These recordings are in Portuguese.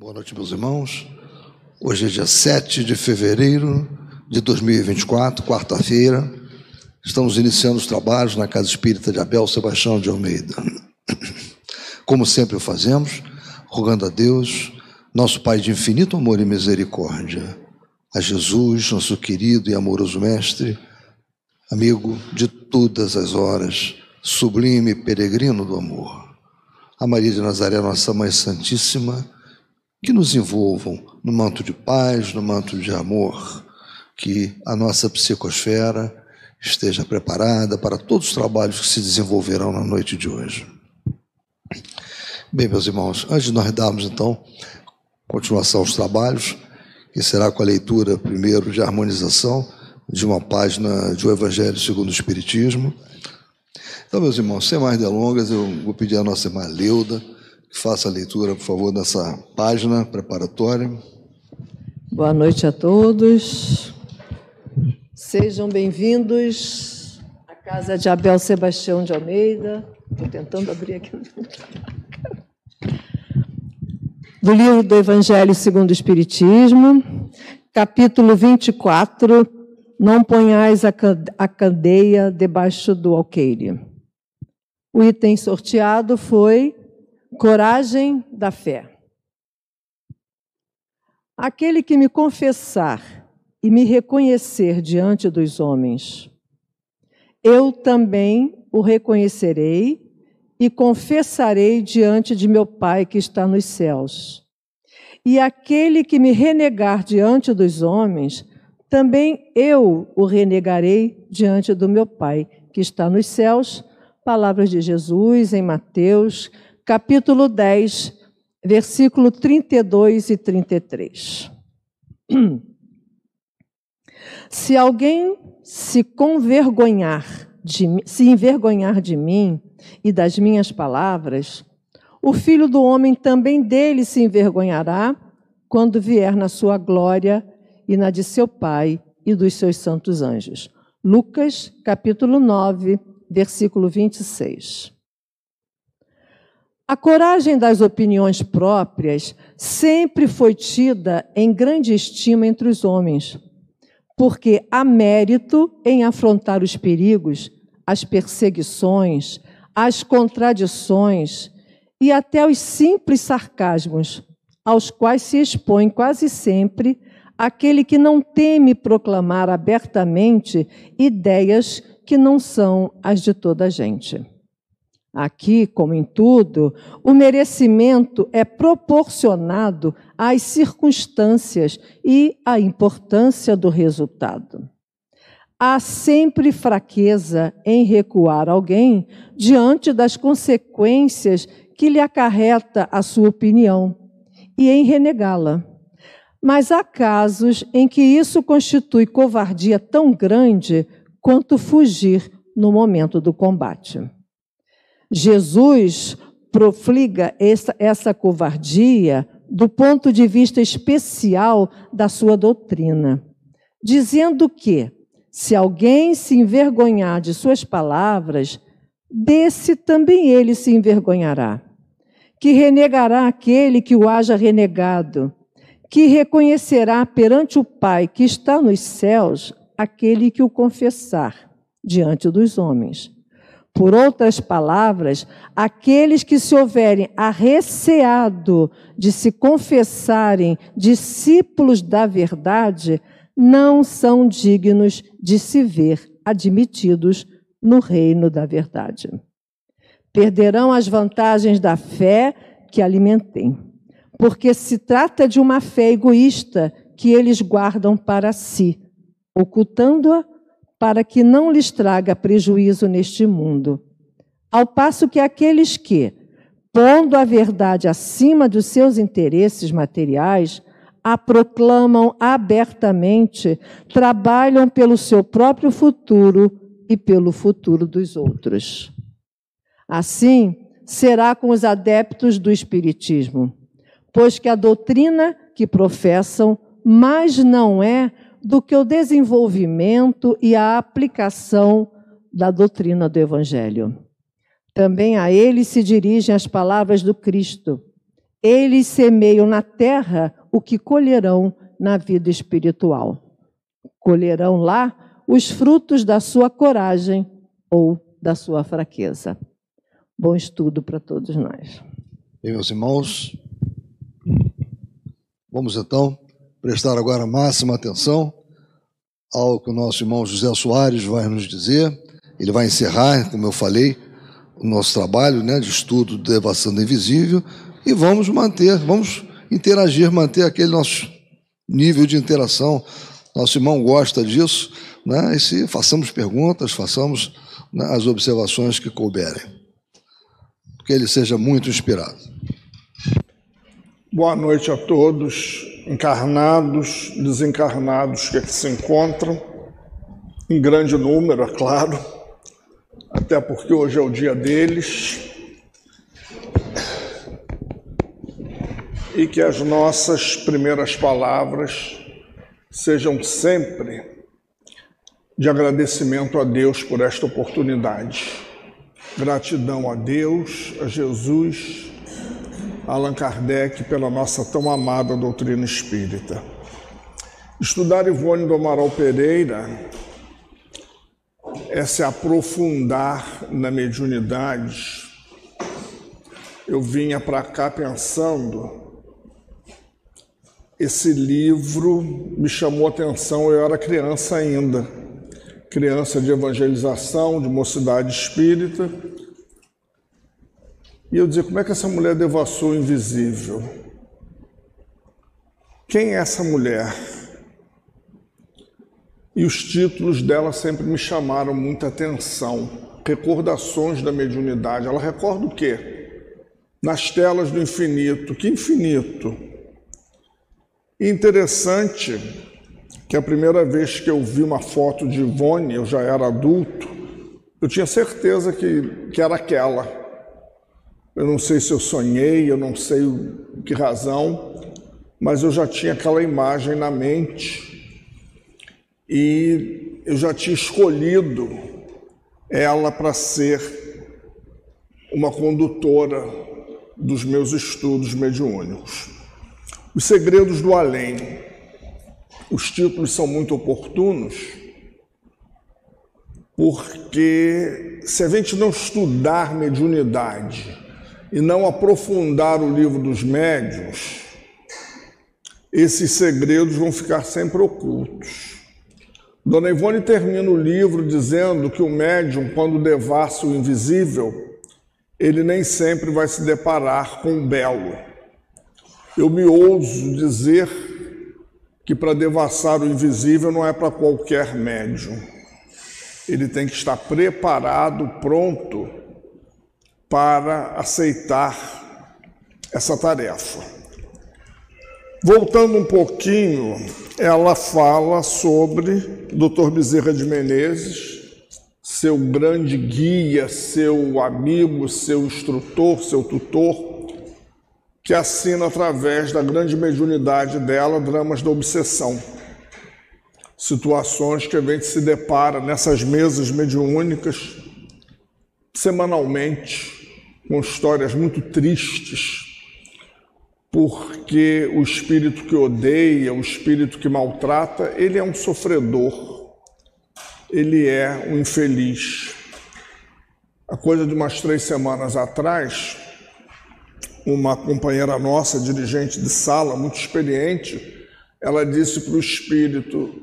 Boa noite, meus irmãos. Hoje é dia 7 de fevereiro de 2024, quarta-feira. Estamos iniciando os trabalhos na Casa Espírita de Abel Sebastião de Almeida. Como sempre o fazemos, rogando a Deus, nosso Pai de infinito amor e misericórdia, a Jesus, nosso querido e amoroso Mestre, amigo de todas as horas, sublime peregrino do amor, a Maria de Nazaré, nossa Mãe Santíssima, que nos envolvam no manto de paz, no manto de amor, que a nossa psicosfera esteja preparada para todos os trabalhos que se desenvolverão na noite de hoje. Bem, meus irmãos, antes de nós darmos então continuação aos trabalhos, que será com a leitura primeiro de harmonização de uma página de O Evangelho segundo o Espiritismo. Então, meus irmãos, sem mais delongas, eu vou pedir à nossa irmã Leuda faça a leitura, por favor, dessa página preparatória. Boa noite a todos. Sejam bem-vindos à casa de Abel Sebastião de Almeida. Estou tentando abrir aqui. Do livro do Evangelho segundo o Espiritismo, capítulo 24. Não ponhais a cadeia debaixo do alqueire. O item sorteado foi coragem da fé. Aquele que me confessar e me reconhecer diante dos homens, eu também o reconhecerei e confessarei diante de meu Pai que está nos céus. E aquele que me renegar diante dos homens, também eu o renegarei diante do meu Pai que está nos céus. Palavras de Jesus em Mateus, capítulo 10, versículo 32 e 33. Se alguém se convergonhar de, se envergonhar de mim e das minhas palavras, o filho do homem também dele se envergonhará quando vier na sua glória e na de seu Pai e dos seus santos anjos. Lucas, capítulo 9, versículo 26. A coragem das opiniões próprias sempre foi tida em grande estima entre os homens porque há mérito em afrontar os perigos, as perseguições, as contradições e até os simples sarcasmos, aos quais se expõe quase sempre aquele que não teme proclamar abertamente ideias que não são as de toda a gente. Aqui, como em tudo, o merecimento é proporcionado às circunstâncias e à importância do resultado. Há sempre fraqueza em recuar alguém diante das consequências que lhe acarreta a sua opinião e em renegá-la. Mas há casos em que isso constitui covardia tão grande quanto fugir no momento do combate. Jesus profliga essa, essa covardia do ponto de vista especial da sua doutrina, dizendo que, se alguém se envergonhar de suas palavras, desse também ele se envergonhará, que renegará aquele que o haja renegado, que reconhecerá perante o Pai que está nos céus aquele que o confessar diante dos homens. Por outras palavras, aqueles que se houverem arreceado de se confessarem discípulos da verdade, não são dignos de se ver admitidos no reino da verdade. Perderão as vantagens da fé que alimentem, porque se trata de uma fé egoísta que eles guardam para si, ocultando-a para que não lhes traga prejuízo neste mundo. Ao passo que aqueles que, pondo a verdade acima dos seus interesses materiais, a proclamam abertamente, trabalham pelo seu próprio futuro e pelo futuro dos outros. Assim, será com os adeptos do Espiritismo, pois que a doutrina que professam mais não é do que o desenvolvimento e a aplicação da doutrina do Evangelho. Também a ele se dirigem as palavras do Cristo. Eles semeiam na terra o que colherão na vida espiritual. Colherão lá os frutos da sua coragem ou da sua fraqueza. Bom estudo para todos nós. Bem, meus irmãos, vamos então prestar agora máxima atenção ao que o nosso irmão José Soares vai nos dizer. Ele vai encerrar, como eu falei, o nosso trabalho né, de estudo de Devassando Invisível e vamos manter, vamos interagir, manter aquele nosso nível de interação. Nosso irmão gosta disso, né, e se façamos perguntas, façamos né, as observações que couberem. Que ele seja muito inspirado. Boa noite a todos, encarnados, desencarnados que aqui se encontram, em grande número, é claro, até porque hoje é o dia deles. E que as nossas primeiras palavras sejam sempre de agradecimento a Deus por esta oportunidade. Gratidão a Deus, a Jesus, Allan Kardec pela nossa tão amada doutrina espírita. Estudar Ivone do Amaral Pereira é se aprofundar na mediunidade. Eu vinha para cá pensando, esse livro me chamou a atenção, eu era criança ainda, criança de evangelização, de mocidade espírita. E eu dizia, como é que essa mulher devassou o invisível? Quem é essa mulher? E os títulos dela sempre me chamaram muita atenção. Recordações da mediunidade. Ela recorda o quê? Nas telas do infinito. Que infinito? Interessante que a primeira vez que eu vi uma foto de Ivone, eu já era adulto, eu tinha certeza que, que era aquela. Eu não sei se eu sonhei, eu não sei que razão, mas eu já tinha aquela imagem na mente e eu já tinha escolhido ela para ser uma condutora dos meus estudos mediúnicos. Os segredos do além. Os títulos são muito oportunos, porque se a gente não estudar mediunidade e não aprofundar o livro dos médiuns, esses segredos vão ficar sempre ocultos. Dona Ivone termina o livro dizendo que o médium, quando devassa o invisível, ele nem sempre vai se deparar com o belo. Eu me ouso dizer que para devassar o invisível não é para qualquer médium. Ele tem que estar preparado, pronto para aceitar essa tarefa. Voltando um pouquinho, ela fala sobre Dr. Bezerra de Menezes, seu grande guia, seu amigo, seu instrutor, seu tutor, que assina através da grande mediunidade dela dramas da obsessão. Situações que a gente se depara nessas mesas mediúnicas semanalmente, com histórias muito tristes porque o espírito que odeia, o espírito que maltrata, ele é um sofredor, ele é um infeliz. A coisa de umas três semanas atrás, uma companheira nossa, dirigente de sala, muito experiente, ela disse para o espírito: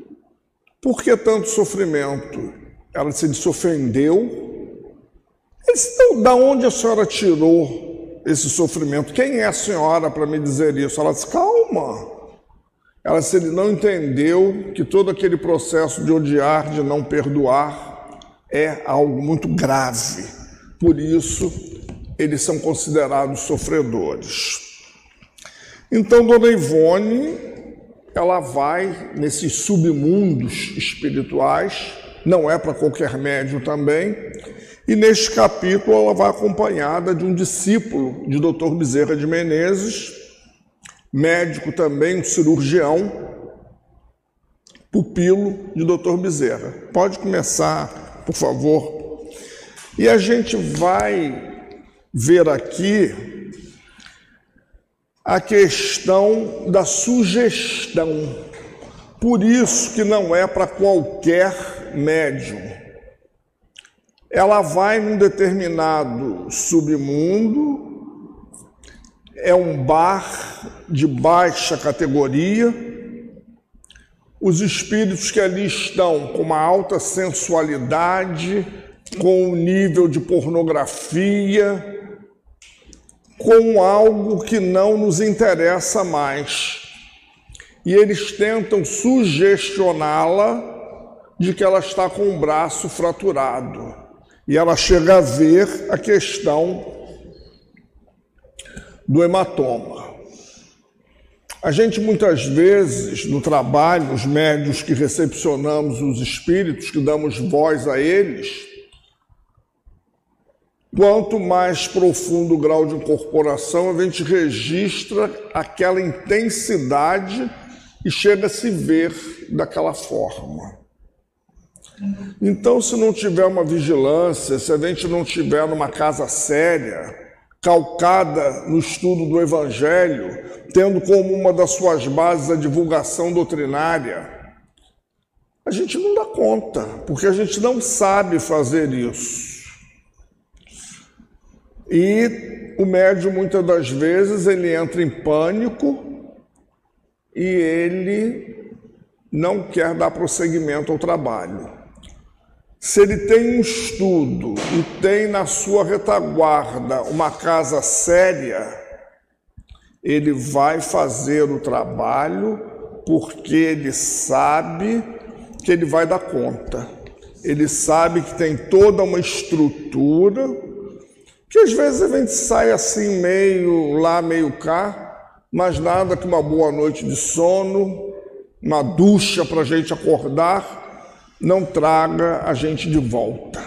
Por que tanto sofrimento? Ela se ofendeu. Então, Da onde a senhora tirou esse sofrimento. Quem é a senhora para me dizer isso? Ela disse: calma. Ela disse: ele não entendeu que todo aquele processo de odiar, de não perdoar, é algo muito grave. Por isso, eles são considerados sofredores. Então, Dona Ivone, ela vai nesses submundos espirituais, não é para qualquer médium também, e neste capítulo ela vai acompanhada de um discípulo de Dr. Bezerra de Menezes, médico também, um cirurgião, pupilo de Dr. Bezerra. Pode começar, por favor. E a gente vai ver aqui a questão da sugestão. Por isso que não é para qualquer médium. Ela vai num determinado submundo, é um bar de baixa categoria. Os espíritos que ali estão com uma alta sensualidade, com um nível de pornografia, com algo que não nos interessa mais. E eles tentam sugestioná-la de que ela está com o braço fraturado. E ela chega a ver a questão do hematoma. A gente muitas vezes, no trabalho, os médios que recepcionamos os espíritos, que damos voz a eles, Quanto mais profundo o grau de incorporação, a gente registra aquela intensidade e chega a se ver daquela forma. Então, se não tiver uma vigilância, se a gente não tiver numa casa séria, calcada no estudo do Evangelho, tendo como uma das suas bases a divulgação doutrinária, a gente não dá conta, porque a gente não sabe fazer isso. E o médium, muitas das vezes, ele entra em pânico e ele não quer dar prosseguimento ao trabalho. Se ele tem um estudo e tem na sua retaguarda uma casa séria, ele vai fazer o trabalho porque ele sabe que ele vai dar conta. Ele sabe que tem toda uma estrutura que às vezes a gente sai assim, meio lá, meio cá, mas nada que uma boa noite de sono, uma ducha para a gente acordar, não traga a gente de volta.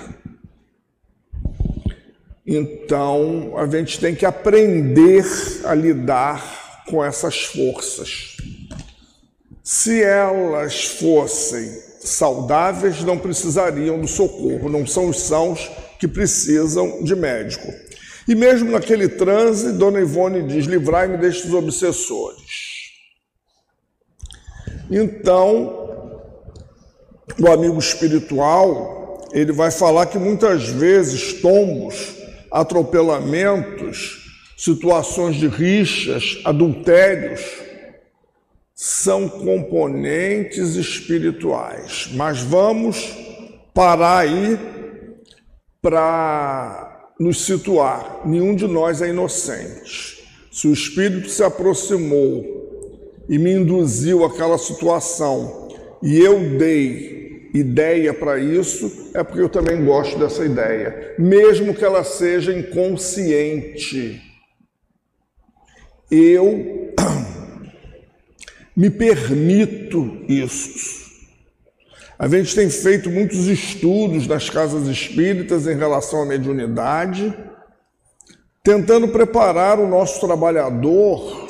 Então, a gente tem que aprender a lidar com essas forças. Se elas fossem saudáveis, não precisariam do socorro, não são os sãos que precisam de médico. E mesmo naquele transe, Dona Ivone diz: livrai-me destes obsessores. Então, o amigo espiritual, ele vai falar que muitas vezes tombos, atropelamentos, situações de rixas, adultérios, são componentes espirituais. Mas vamos parar aí para nos situar. Nenhum de nós é inocente. Se o Espírito se aproximou e me induziu àquela situação e eu dei ideia para isso, é porque eu também gosto dessa ideia, mesmo que ela seja inconsciente. Eu me permito isso. A gente tem feito muitos estudos nas casas espíritas em relação à mediunidade, tentando preparar o nosso trabalhador,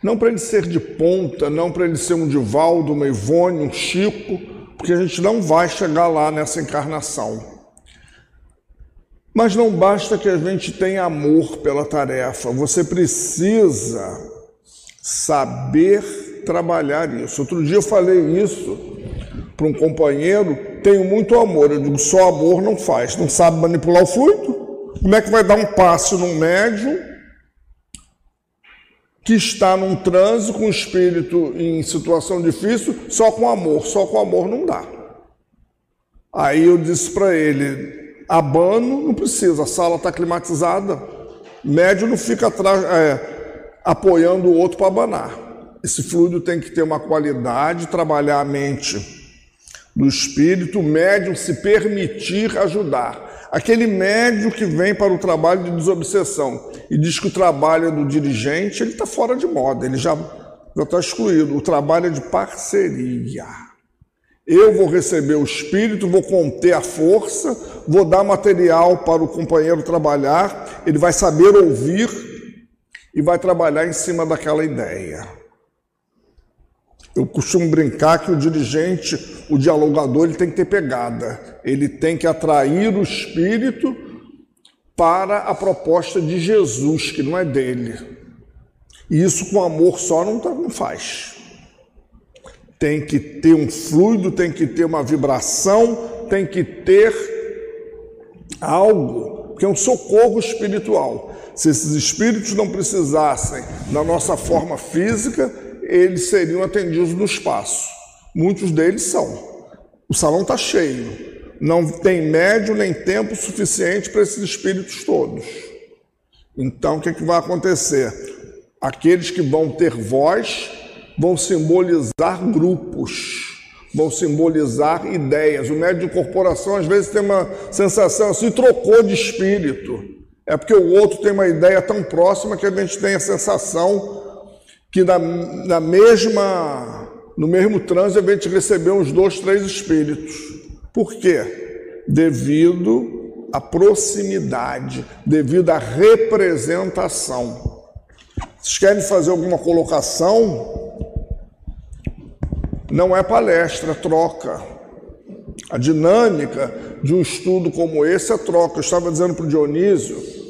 não para ele ser de ponta, não para ele ser um Divaldo, uma Ivone, um Chico, porque a gente não vai chegar lá nessa encarnação. Mas não basta que a gente tenha amor pela tarefa, você precisa saber trabalhar isso. Outro dia eu falei isso para um companheiro, tenho muito amor. Eu digo, só amor não faz. Não sabe manipular o fluido? Como é que vai dar um passe num médium que está num transe com o espírito em situação difícil, só com amor? Só com amor não dá. Aí eu disse para ele, abano não precisa, a sala está climatizada. Médio não fica atrás, é, apoiando o outro para abanar. Esse fluido tem que ter uma qualidade, trabalhar a mente do espírito, médium se permitir ajudar. Aquele médium que vem para o trabalho de desobsessão e diz que o trabalho é do dirigente, ele está fora de moda, ele já está excluído. O trabalho é de parceria. Eu vou receber o espírito, vou conter a força, vou dar material para o companheiro trabalhar, ele vai saber ouvir e vai trabalhar em cima daquela ideia. Eu costumo brincar que o dirigente, o dialogador, ele tem que ter pegada. Ele tem que atrair o espírito para a proposta de Jesus, que não é dele. E isso com amor só não, não faz. Tem que ter um fluido, tem que ter uma vibração, tem que ter algo que é um socorro espiritual. Se esses espíritos não precisassem da nossa forma física, eles seriam atendidos no espaço. Muitos deles são. O salão está cheio. Não tem médio nem tempo suficiente para esses espíritos todos. Então, o que, é que vai acontecer? Aqueles que vão ter voz vão simbolizar grupos, vão simbolizar ideias. O médium de corporação às vezes tem uma sensação assim, trocou de espírito. É porque o outro tem uma ideia tão próxima que a gente tem a sensação que na, na mesma, no mesmo trânsito a gente recebeu uns dois, três espíritos. Por quê? Devido à proximidade, devido à representação. Vocês querem fazer alguma colocação? Não é palestra, é troca. A dinâmica de um estudo como esse é troca. Eu estava dizendo para o Dionísio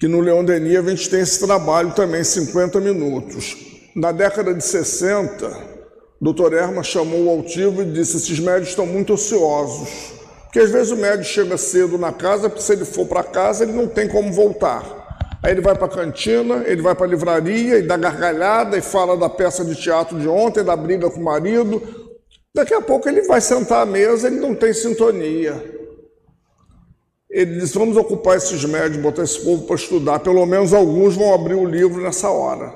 que no Leão Denis a gente tem esse trabalho também, 50 minutos. Na década de 60, o Dr. Erma chamou o altivo e disse: esses médios estão muito ociosos. Porque às vezes o médico chega cedo na casa, porque se ele for para casa, ele não tem como voltar. Aí ele vai para a cantina, ele vai para a livraria, e dá gargalhada e fala da peça de teatro de ontem, da briga com o marido. Daqui a pouco ele vai sentar à mesa, ele não tem sintonia. Ele diz: vamos ocupar esses médios, botar esse povo para estudar. Pelo menos alguns vão abrir o livro nessa hora.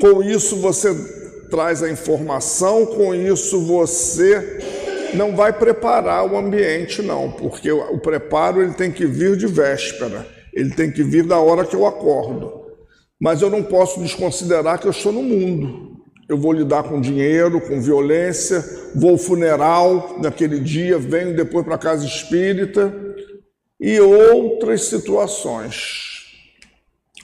Com isso você traz a informação, com isso você não vai preparar o ambiente, não, porque o preparo ele tem que vir de véspera. Ele tem que vir da hora que eu acordo. Mas eu não posso desconsiderar que eu estou no mundo. Eu vou lidar com dinheiro, com violência, vou ao funeral naquele dia, venho depois para a casa espírita e outras situações.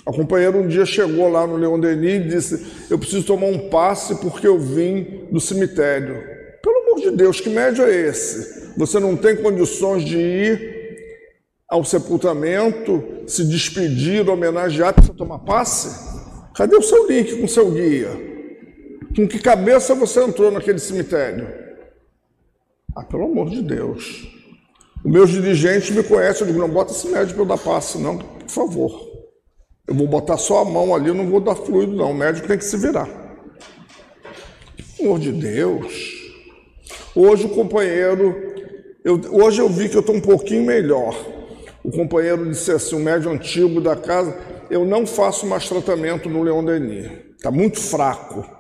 A companheira um dia chegou lá no Leão Denis e disse: Eu preciso tomar um passe porque eu vim do cemitério. Pelo amor de Deus, que médio é esse? Você não tem condições de ir ao sepultamento, se despedir, homenagear, precisa tomar passe? Cadê o seu link com o seu guia? Com que cabeça você entrou naquele cemitério? Ah, pelo amor de Deus. Os meus dirigentes me conhecem, eu digo, não bota esse médico para eu dar passe, não, por favor. Eu vou botar só a mão ali, eu não vou dar fluido, não. O médico tem que se virar. Pelo amor de Deus. Hoje o companheiro, eu, hoje eu vi que eu estou um pouquinho melhor. O companheiro disse assim, o médium antigo da casa, eu não faço mais tratamento no Leão Denis, está muito fraco.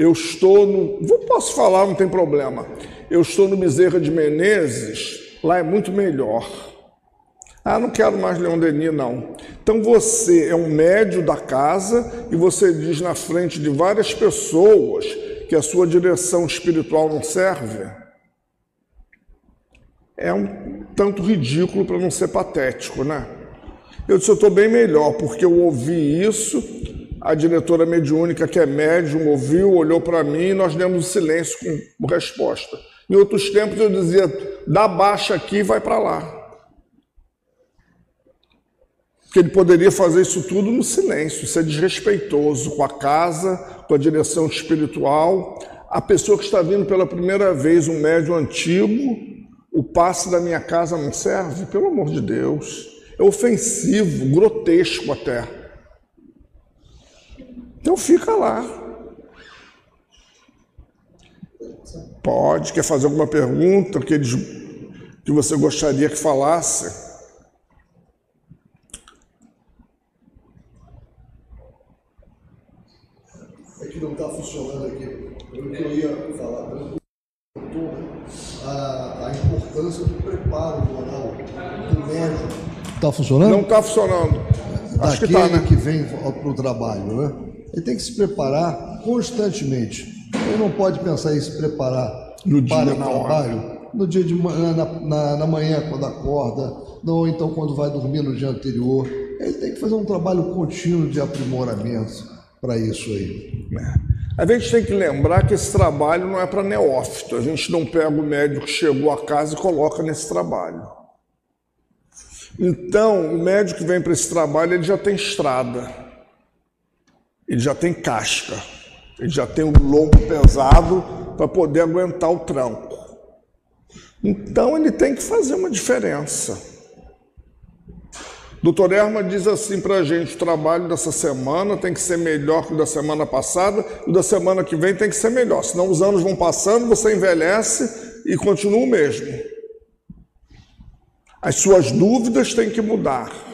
Eu estou no. Vou, posso falar, não tem problema. Eu estou no Bezerra de Menezes, lá é muito melhor. Ah, não quero mais Leão Denis, não. Então você é um médio da casa e você diz na frente de várias pessoas que a sua direção espiritual não serve é um tanto ridículo para não ser patético, né? Eu disse, eu estou bem melhor, porque eu ouvi isso, a diretora mediúnica, que é médium, ouviu, olhou para mim e nós demos silêncio com resposta. Em outros tempos eu dizia, dá baixa aqui e vai para lá. Porque ele poderia fazer isso tudo no silêncio, ser desrespeitoso com a casa, com a direção espiritual. A pessoa que está vindo pela primeira vez, um médium antigo, o passe da minha casa não serve? Pelo amor de Deus. É ofensivo, grotesco até. Então fica lá. Pode, quer fazer alguma pergunta que, eles, que você gostaria que falasse? É que não está funcionando aqui. Eu ia falar a, a importância do preparo moral do médico. Está funcionando? Não está funcionando. Acho que, tá, né? que vem para o trabalho, né? Ele tem que se preparar constantemente. Ele não pode pensar em se preparar no para dia, o trabalho no dia de na, na, na manhã quando acorda, ou então quando vai dormir no dia anterior. Ele tem que fazer um trabalho contínuo de aprimoramento para isso aí. É. A gente tem que lembrar que esse trabalho não é para neófito. A gente não pega o médico que chegou a casa e coloca nesse trabalho. Então, o médico que vem para esse trabalho, ele já tem estrada. Ele já tem casca, ele já tem um lombo pesado para poder aguentar o tranco. Então ele tem que fazer uma diferença. Doutor Erma diz assim para a gente: o trabalho dessa semana tem que ser melhor que o da semana passada, o da semana que vem tem que ser melhor, senão os anos vão passando, você envelhece e continua o mesmo. As suas dúvidas têm que mudar.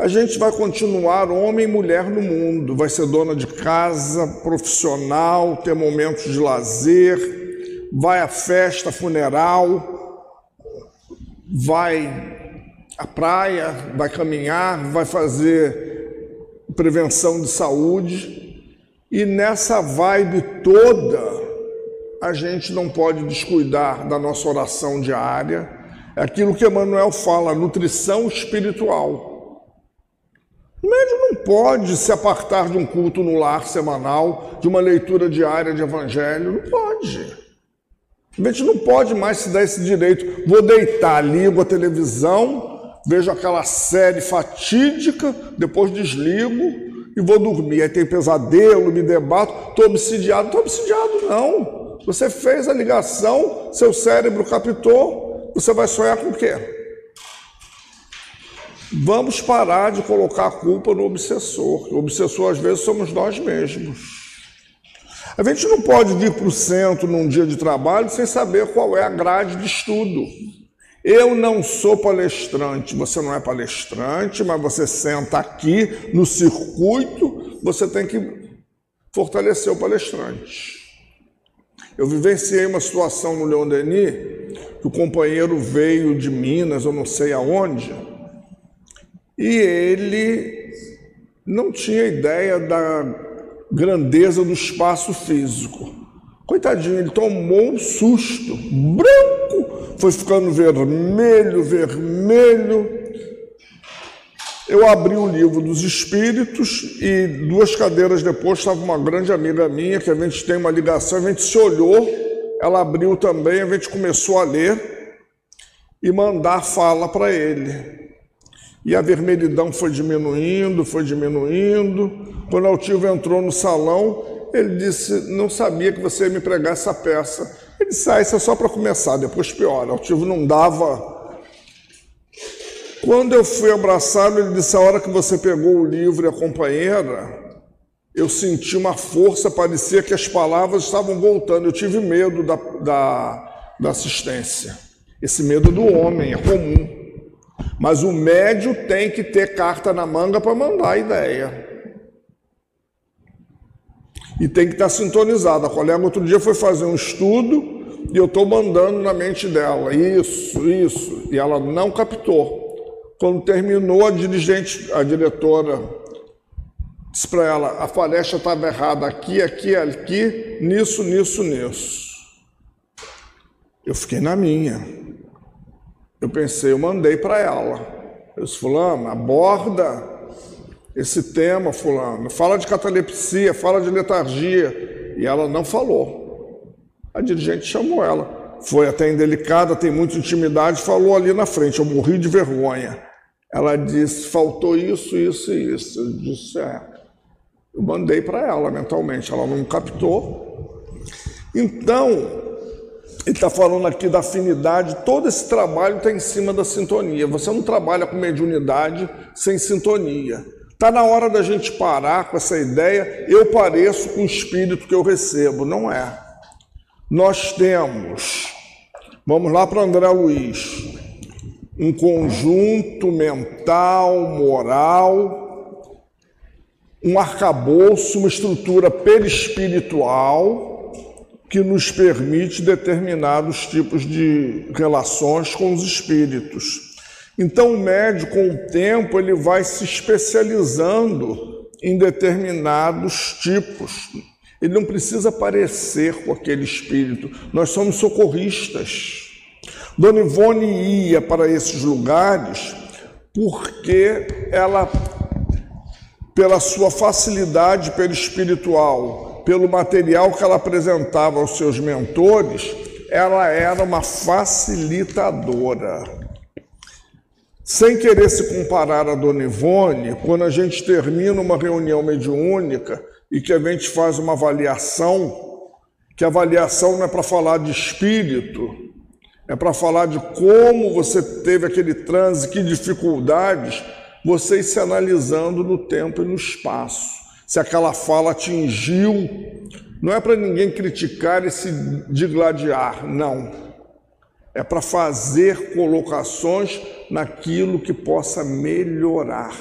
A gente vai continuar homem e mulher no mundo, vai ser dona de casa, profissional, ter momentos de lazer, vai à festa funeral, vai à praia, vai caminhar, vai fazer prevenção de saúde. E nessa vibe toda, a gente não pode descuidar da nossa oração diária. É aquilo que Emmanuel fala, nutrição espiritual. O médium não pode se apartar de um culto no lar semanal, de uma leitura diária de evangelho, não pode. A gente não pode mais se dar esse direito. Vou deitar, ligo a televisão, vejo aquela série fatídica, depois desligo e vou dormir. Aí tem pesadelo, me debato, estou obsidiado. Estou obsidiado, não. Você fez a ligação, seu cérebro captou, você vai sonhar com o quê? Vamos parar de colocar a culpa no obsessor. O obsessor, às vezes, somos nós mesmos. A gente não pode vir para o centro num dia de trabalho sem saber qual é a grade de estudo. Eu não sou palestrante, você não é palestrante, mas você senta aqui no circuito, você tem que fortalecer o palestrante. Eu vivenciei uma situação no Leon Denis, que o companheiro veio de Minas, eu não sei aonde, e ele não tinha ideia da grandeza do espaço físico. Coitadinho, ele tomou um susto, branco, foi ficando vermelho, vermelho. Eu abri o livro dos Espíritos e duas cadeiras depois estava uma grande amiga minha, que a gente tem uma ligação, a gente se olhou, ela abriu também, a gente começou a ler e mandar fala para ele. E a vermelhidão foi diminuindo, foi diminuindo. Quando o altivo entrou no salão, ele disse: Não sabia que você ia me pregar essa peça. Ele disse: Ah, isso é só para começar, depois piora. O tio não dava. Quando eu fui abraçá-lo, ele disse: A hora que você pegou o livro e a companheira, eu senti uma força, parecia que as palavras estavam voltando. Eu tive medo da, da, da assistência. Esse medo do homem é comum. Mas o médio tem que ter carta na manga para mandar a ideia e tem que estar sintonizado. A colega outro dia foi fazer um estudo e eu estou mandando na mente dela, isso, isso, e ela não captou. Quando terminou, a dirigente, a diretora, disse para ela: a palestra estava errada aqui, aqui, aqui, nisso, nisso, nisso. Eu fiquei na minha. Eu pensei, eu mandei para ela. Eu disse, fulano, aborda esse tema, fulano. Fala de catalepsia, fala de letargia. E ela não falou. A dirigente chamou ela. Foi até indelicada, tem muita intimidade, falou ali na frente. Eu morri de vergonha. Ela disse: faltou isso, isso e isso. Eu disse: é. Eu mandei para ela mentalmente, ela não captou. Então, ele está falando aqui da afinidade, todo esse trabalho está em cima da sintonia. Você não trabalha com mediunidade sem sintonia. Está na hora da gente parar com essa ideia, eu pareço com o espírito que eu recebo. Não é. Nós temos, vamos lá para André Luiz, um conjunto mental, moral, um arcabouço, uma estrutura perispiritual que nos permite determinados tipos de relações com os espíritos. Então, o médico, com o tempo, ele vai se especializando em determinados tipos. Ele não precisa parecer com aquele espírito. Nós somos socorristas. Dona Ivone ia para esses lugares porque ela, pela sua facilidade pelo espiritual, pelo material que ela apresentava aos seus mentores, ela era uma facilitadora. sem querer se comparar a Dona Ivone, quando a gente termina uma reunião mediúnica e que a gente faz uma avaliação, que a avaliação não é para falar de espírito, é para falar de como você teve aquele transe, que dificuldades, vocês se analisando no tempo e no espaço. Se aquela fala atingiu, não é para ninguém criticar e se digladiar, não é para fazer colocações naquilo que possa melhorar.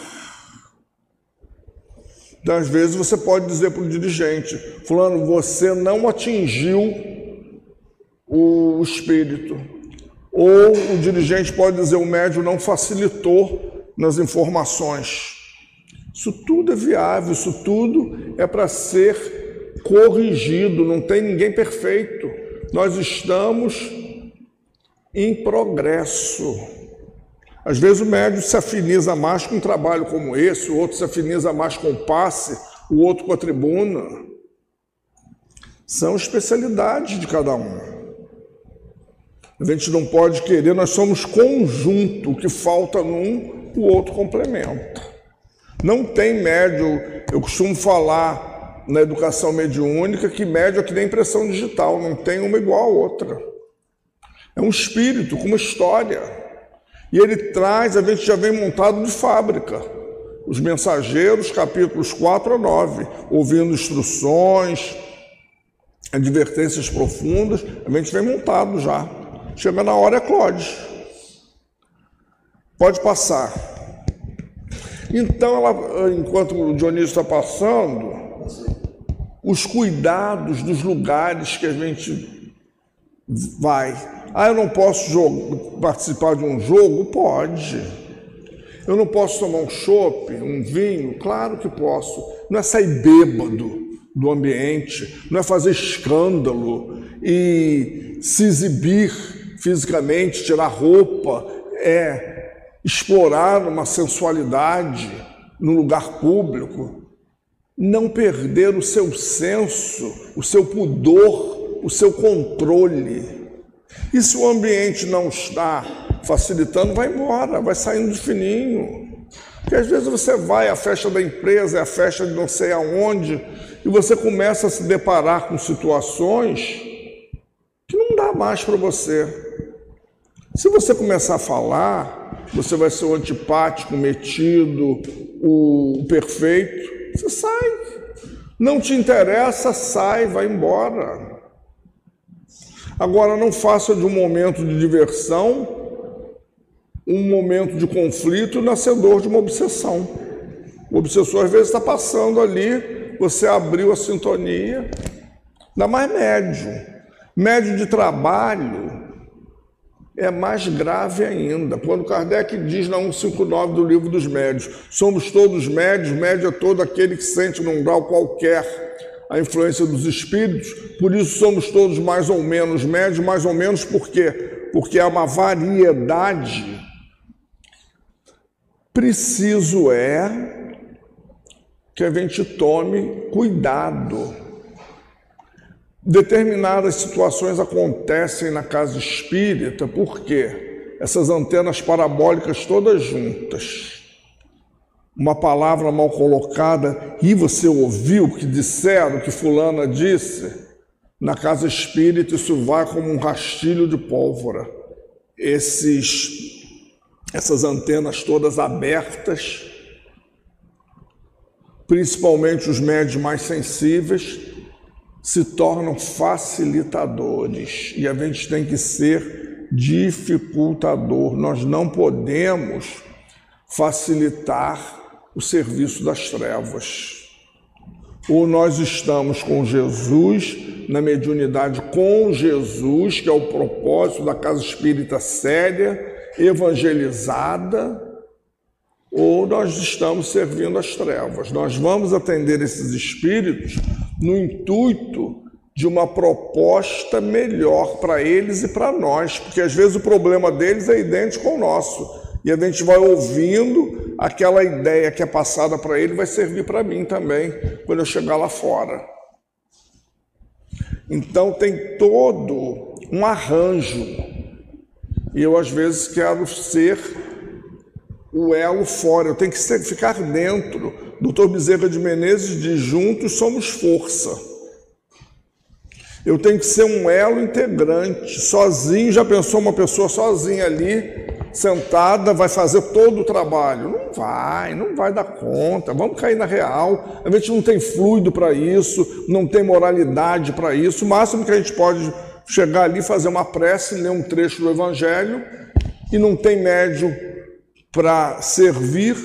Então, às vezes você pode dizer para o dirigente: Fulano, você não atingiu o espírito. Ou o dirigente pode dizer: o médium não facilitou nas informações. Isso tudo é viável, isso tudo é para ser corrigido, não tem ninguém perfeito. Nós estamos em progresso. Às vezes o médium se afiniza mais com um trabalho como esse, o outro se afiniza mais com o passe, o outro com a tribuna. São especialidades de cada um. A gente não pode querer, nós somos conjunto, o que falta num, o outro complementa. Não tem médio, eu costumo falar na educação mediúnica que médio é que nem impressão digital, não tem uma igual a outra. É um espírito com uma história. E ele traz, a gente já vem montado de fábrica. Os mensageiros, capítulos 4 a 9, ouvindo instruções, advertências profundas, a gente vem montado já. Chega na hora, é Clóvis. Pode passar. Então, ela, enquanto o Dionísio está passando, os cuidados dos lugares que a gente vai. Ah, eu não posso jogo, participar de um jogo? Pode. Eu não posso tomar um chopp, um vinho? Claro que posso. Não é sair bêbado do ambiente, não é fazer escândalo e se exibir fisicamente, tirar roupa, é explorar uma sensualidade no lugar público. Não perder o seu senso, o seu pudor, o seu controle. E se o ambiente não está facilitando, vai embora, vai saindo de fininho. Porque às vezes você vai à festa da empresa, é a festa de não sei aonde, e você começa a se deparar com situações que não dá mais para você. Se você começar a falar, você vai ser o antipático, o metido, o perfeito, você sai. Não te interessa, sai, vai embora. Agora, não faça de um momento de diversão um momento de conflito nascedor de uma obsessão. O obsessor, às vezes, está passando ali, você abriu a sintonia, ainda mais médio. Médio de trabalho é mais grave ainda. Quando Kardec diz na 159 do livro dos médios, somos todos médios, médio é todo aquele que sente num grau qualquer a influência dos espíritos, por isso somos todos mais ou menos médios, mais ou menos por quê? Porque há uma variedade. Preciso é que a gente tome cuidado. Determinadas situações acontecem na casa espírita, por quê? Essas antenas parabólicas todas juntas uma palavra mal colocada e você ouviu o que disseram, que fulana disse, na casa espírita isso vai como um rastilho de pólvora. Esses, essas antenas todas abertas, principalmente os médios mais sensíveis, se tornam facilitadores e a gente tem que ser dificultador. Nós não podemos facilitar o serviço das trevas. Ou nós estamos com Jesus, na mediunidade com Jesus, que é o propósito da casa espírita séria, evangelizada, ou nós estamos servindo as trevas. Nós vamos atender esses espíritos no intuito de uma proposta melhor para eles e para nós, porque às vezes o problema deles é idêntico ao nosso. E a gente vai ouvindo aquela ideia que é passada para ele, vai servir para mim também, quando eu chegar lá fora. Então tem todo um arranjo. E eu às vezes quero ser o elo fora, eu tenho que ser, ficar dentro. Doutor Bezerra de Menezes diz: juntos somos força. Eu tenho que ser um elo integrante. Sozinho, já pensou uma pessoa sozinha ali, sentada, vai fazer todo o trabalho? Não vai, não vai dar conta. Vamos cair na real. A gente não tem fluido para isso, não tem moralidade para isso. O máximo que a gente pode chegar ali, fazer uma prece, ler um trecho do Evangelho e não tem médio para servir,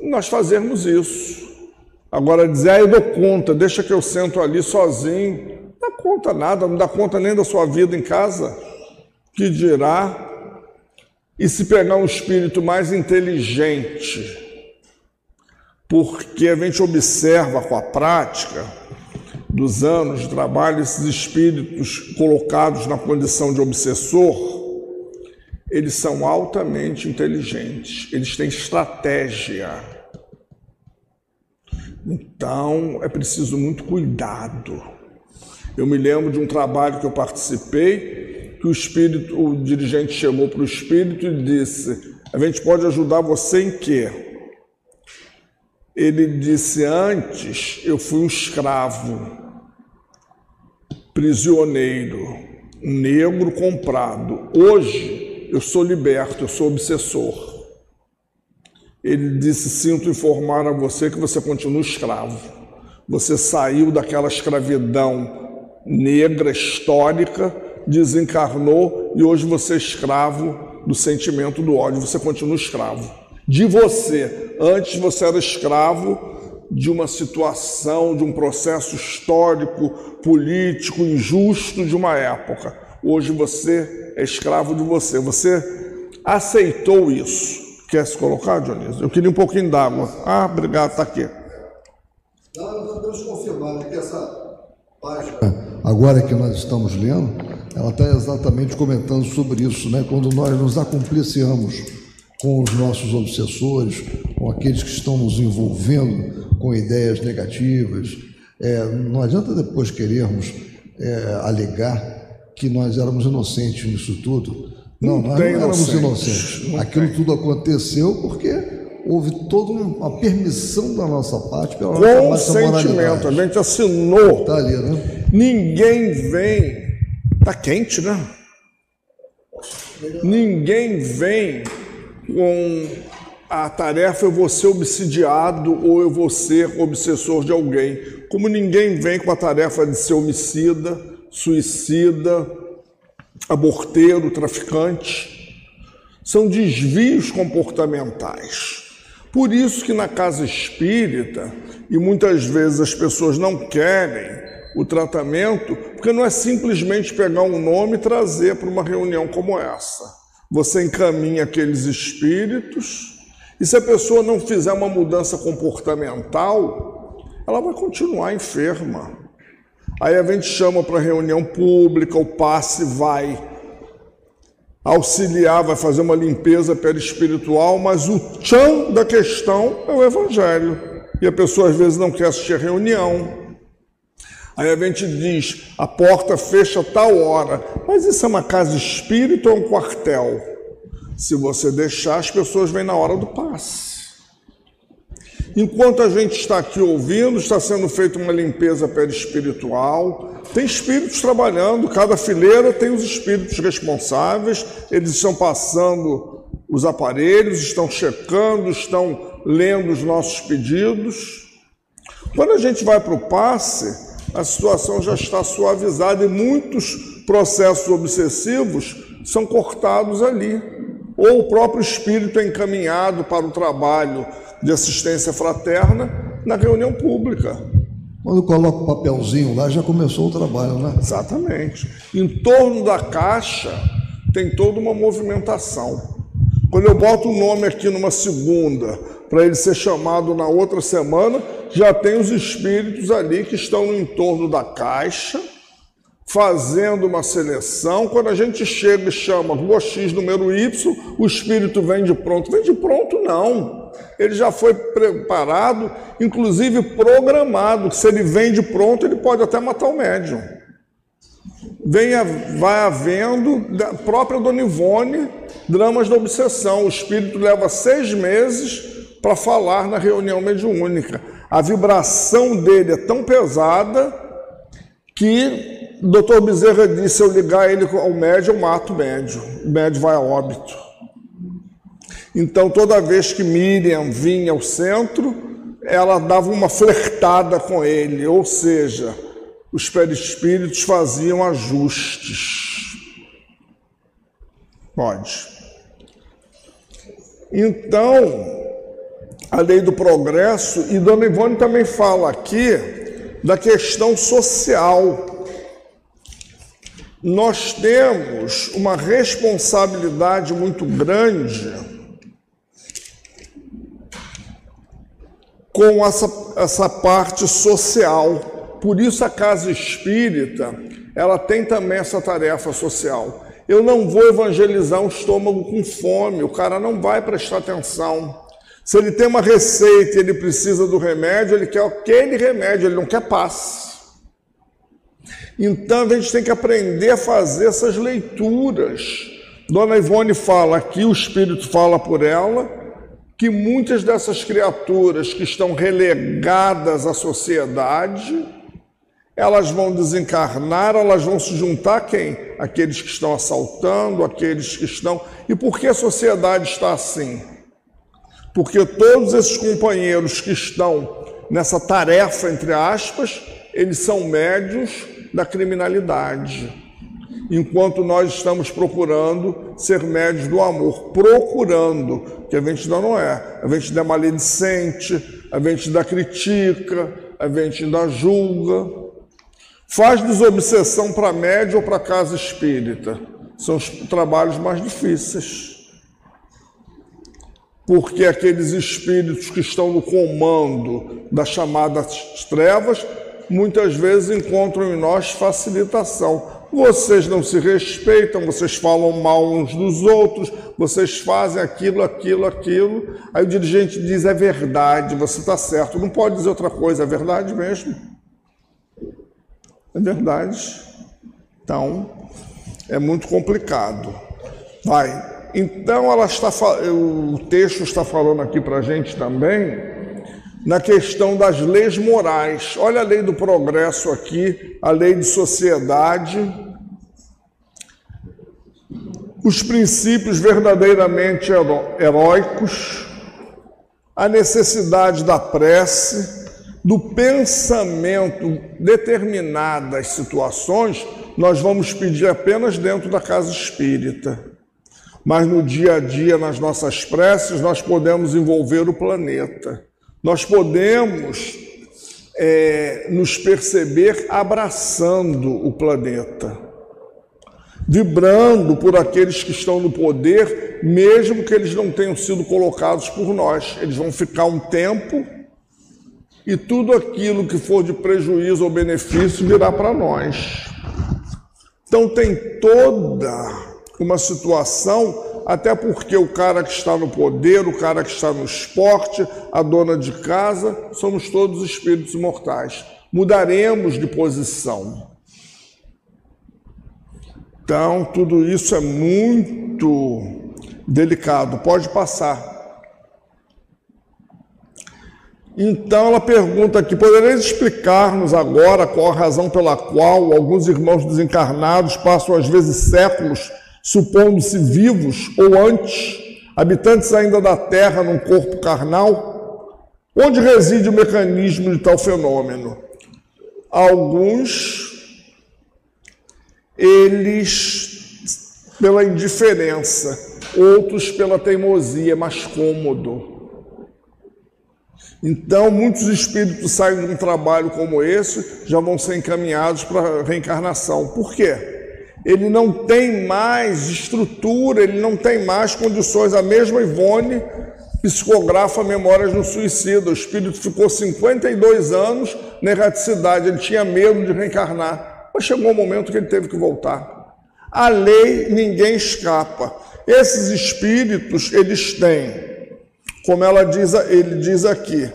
nós fazermos isso. Agora dizer, ah, eu dou conta, deixa que eu sento ali sozinho. Não dá conta nada, não dá conta nem da sua vida em casa. Que dirá? E se pegar um espírito mais inteligente, porque a gente observa com a prática dos anos de trabalho esses espíritos colocados na condição de obsessor, eles são altamente inteligentes, eles têm estratégia. Então é preciso muito cuidado. Eu me lembro de um trabalho que eu participei, que o espírito, o dirigente chegou para o espírito e disse: "A gente pode ajudar você em quê?" Ele disse: "Antes eu fui um escravo, prisioneiro, negro comprado. Hoje eu sou liberto, eu sou obsessor. Ele disse: Sinto informar a você que você continua escravo. Você saiu daquela escravidão negra, histórica, desencarnou e hoje você é escravo do sentimento do ódio. Você continua escravo. De você. Antes você era escravo de uma situação, de um processo histórico, político, injusto de uma época. Hoje você é escravo de você. Você aceitou isso. Quer se colocar, Dionísio? Eu queria um pouquinho d'água. Ah, obrigado, está aqui. Não, podemos confirmar que essa página, agora que nós estamos lendo, ela está exatamente comentando sobre isso, né? Quando nós nos acompliciamos com os nossos obsessores, com aqueles que estão nos envolvendo com ideias negativas, é, não adianta depois querermos é, alegar que nós éramos inocentes nisso tudo. Não, não nós não éramos inocentes. Aquilo tem. tudo aconteceu porque houve toda uma permissão da nossa parte pela Consentimento, a gente assinou. Está ali, né? Ninguém vem. Está quente, né? Ninguém vem com a tarefa eu vou ser obsidiado ou eu vou ser obsessor de alguém. Como ninguém vem com a tarefa de ser homicida, suicida, aborteiro, traficante. São desvios comportamentais. Por isso que na casa espírita, e muitas vezes as pessoas não querem o tratamento, porque não é simplesmente pegar um nome e trazer para uma reunião como essa. Você encaminha aqueles espíritos, e se a pessoa não fizer uma mudança comportamental, ela vai continuar enferma. Aí a gente chama para reunião pública, o passe vai auxiliar, vai fazer uma limpeza perispiritual, mas o chão da questão é o evangelho. E a pessoa às vezes não quer assistir a reunião. Aí a gente diz, a porta fecha tal hora. Mas isso é uma casa espírita ou um quartel? Se você deixar, as pessoas vêm na hora do passe. Enquanto a gente está aqui ouvindo, está sendo feita uma limpeza perispiritual. Tem espíritos trabalhando, cada fileira tem os espíritos responsáveis, eles estão passando os aparelhos, estão checando, estão lendo os nossos pedidos. Quando a gente vai para o passe, a situação já está suavizada e muitos processos obsessivos são cortados ali. Ou o próprio espírito é encaminhado para o trabalho de assistência fraterna na reunião pública. Quando coloca o papelzinho lá, já começou o trabalho, né? Exatamente. Em torno da caixa tem toda uma movimentação. Quando eu boto o nome aqui numa segunda, para ele ser chamado na outra semana, já tem os espíritos ali que estão no entorno da caixa, fazendo uma seleção. Quando a gente chega e chama rua X número Y, o espírito vem de pronto. Vem de pronto, não ele já foi preparado, inclusive programado, se ele vem de pronto, ele pode até matar o médium. Venha, vai havendo, da própria Dona Ivone dramas da obsessão. O espírito leva seis meses para falar na reunião mediúnica. A vibração dele é tão pesada que o doutor Bezerra disse: se eu ligar ele ao médio, eu mato o médio. O médio vai a óbito. Então, toda vez que Miriam vinha ao centro, ela dava uma flertada com ele, ou seja, os perispíritos faziam ajustes. Pode. Então, a lei do progresso, e Dona Ivone também fala aqui da questão social. Nós temos uma responsabilidade muito grande com essa, essa parte social. Por isso a casa espírita, ela tem também essa tarefa social. Eu não vou evangelizar um estômago com fome, o cara não vai prestar atenção. Se ele tem uma receita e ele precisa do remédio, ele quer aquele remédio, ele não quer paz. Então a gente tem que aprender a fazer essas leituras. Dona Ivone fala aqui, o Espírito fala por ela, que muitas dessas criaturas que estão relegadas à sociedade, elas vão desencarnar, elas vão se juntar a quem? Aqueles que estão assaltando, aqueles que estão. E por que a sociedade está assim? Porque todos esses companheiros que estão nessa tarefa, entre aspas, eles são médios da criminalidade. Enquanto nós estamos procurando ser médios do amor, procurando, que a gente ainda não é. A gente ainda é maledicente, a gente ainda critica, a gente ainda julga. Faz desobsessão para médio ou para casa espírita. São os trabalhos mais difíceis. Porque aqueles espíritos que estão no comando das chamadas trevas, muitas vezes encontram em nós facilitação. Vocês não se respeitam, vocês falam mal uns dos outros, vocês fazem aquilo, aquilo, aquilo. Aí o dirigente diz: é verdade, você está certo. Não pode dizer outra coisa, é verdade mesmo. É verdade. Então, é muito complicado. Vai. Então, ela está, o texto está falando aqui para a gente também na questão das leis morais. Olha a lei do progresso aqui, a lei de sociedade, os princípios verdadeiramente heróicos, a necessidade da prece, do pensamento determinadas situações, nós vamos pedir apenas dentro da casa espírita. Mas no dia a dia, nas nossas preces, nós podemos envolver o planeta. Nós podemos é, nos perceber abraçando o planeta, vibrando por aqueles que estão no poder, mesmo que eles não tenham sido colocados por nós. Eles vão ficar um tempo e tudo aquilo que for de prejuízo ou benefício virá para nós. Então tem toda uma situação, até porque o cara que está no poder, o cara que está no esporte, a dona de casa, somos todos espíritos imortais. Mudaremos de posição. Então, tudo isso é muito delicado. Pode passar. Então ela pergunta aqui: podereis explicar-nos agora qual a razão pela qual alguns irmãos desencarnados passam às vezes séculos supondo-se vivos ou antes, habitantes ainda da Terra num corpo carnal? Onde reside o mecanismo de tal fenômeno? Alguns, eles pela indiferença, outros pela teimosia, mais cômodo. Então, muitos espíritos saem de um trabalho como esse, já vão ser encaminhados para a reencarnação. Por quê? Ele não tem mais estrutura, ele não tem mais condições. A mesma Ivone psicografa Memórias do Suicida. O espírito ficou 52 anos na erraticidade, ele tinha medo de reencarnar. Mas chegou um momento que ele teve que voltar. A lei ninguém escapa. Esses espíritos, eles têm como ela diz, ele diz aqui,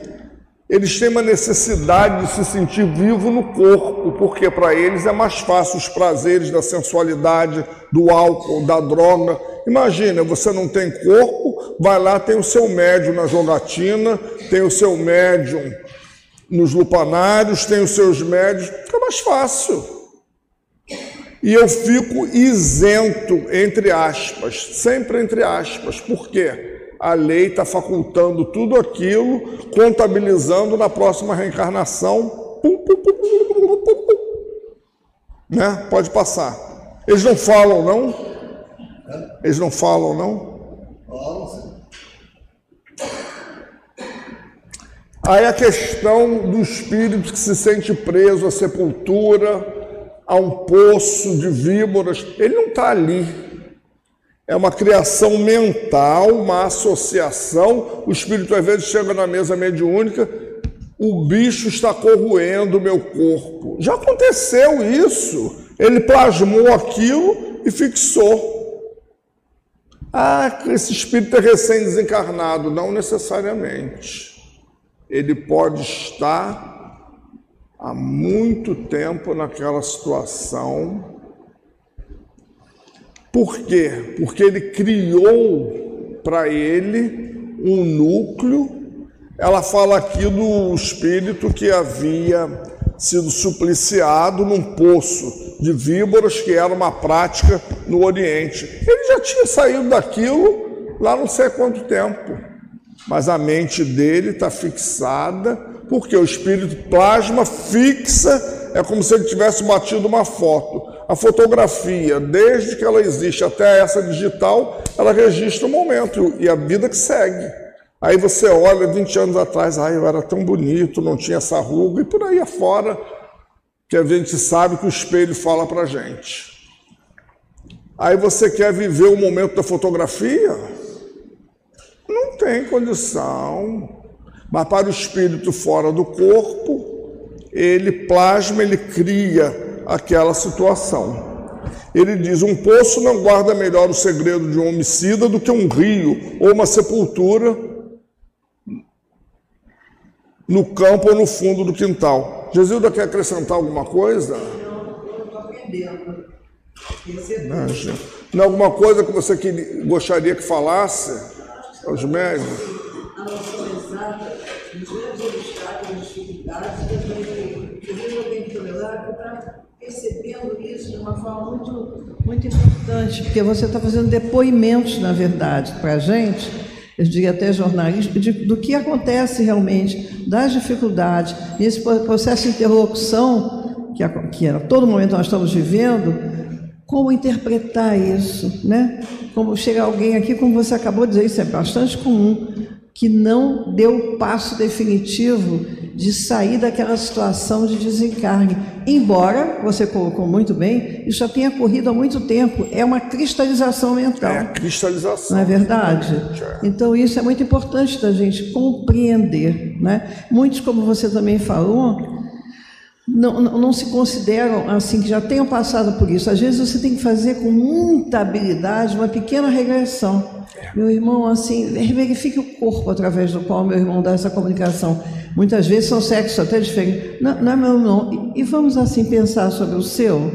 eles têm uma necessidade de se sentir vivo no corpo, porque para eles é mais fácil os prazeres da sensualidade, do álcool, da droga. Imagina, você não tem corpo, vai lá, tem o seu médium na jogatina, tem o seu médium nos lupanários, tem os seus médios, fica mais fácil. E eu fico isento, entre aspas, sempre entre aspas. Por quê? A lei está facultando tudo aquilo, contabilizando na próxima reencarnação. Pum, pum, pum, né? Pode passar. Eles não falam, não? Eles não falam, não? Aí a questão do espírito que se sente preso à sepultura, a um poço de víboras, ele não está ali. É uma criação mental, uma associação. O espírito às vezes chega na mesa mediúnica, o bicho está corroendo o meu corpo. Já aconteceu isso. Ele plasmou aquilo e fixou. Ah, esse espírito é recém-desencarnado. Não necessariamente. Ele pode estar há muito tempo naquela situação por quê? Porque ele criou para ele um núcleo. Ela fala aqui do espírito que havia sido supliciado num poço de víboras, que era uma prática no Oriente. Ele já tinha saído daquilo lá não sei quanto tempo, mas a mente dele está fixada, porque o espírito plasma fixa, é como se ele tivesse batido uma foto. A fotografia, desde que ela existe até essa digital, ela registra o momento e a vida que segue. Aí você olha 20 anos atrás, ai, eu era tão bonito, não tinha essa ruga, e por aí afora, que a gente sabe que o espelho fala para gente. Aí você quer viver o momento da fotografia? Não tem condição. Mas para o espírito fora do corpo, ele plasma, ele cria aquela situação. Ele diz: um poço não guarda melhor o segredo de um homicida do que um rio ou uma sepultura no campo ou no fundo do quintal. Jesuída quer acrescentar alguma coisa? Não, eu estou aprendendo. Não, alguma coisa que você que, gostaria que falasse aos médicos? A noção exata dos obstáculos, dificuldades, que eu tenho que tolerar para percebendo isso de uma forma muito, muito importante, porque você está fazendo depoimentos, na verdade, para a gente, eu diria até jornalista, de, do que acontece realmente, das dificuldades, nesse processo de interlocução, que a, que a todo momento nós estamos vivendo, como interpretar isso, né? Como chega alguém aqui, como você acabou de dizer, isso é bastante comum, que não deu o passo definitivo de sair daquela situação de desencarne. Embora, você colocou muito bem, isso já tenha ocorrido há muito tempo, é uma cristalização mental. É a cristalização. Não é verdade? Então, isso é muito importante da gente compreender. Né? Muitos, como você também falou, não, não, não, se consideram assim, que já tenham passado por isso. Às vezes você tem que fazer com muita habilidade uma pequena regressão. Meu irmão, assim, verifique o corpo através do qual meu irmão dá essa comunicação. Muitas vezes são sexos até diferentes. Não, não é meu irmão. E, vamos assim pensar sobre o seu?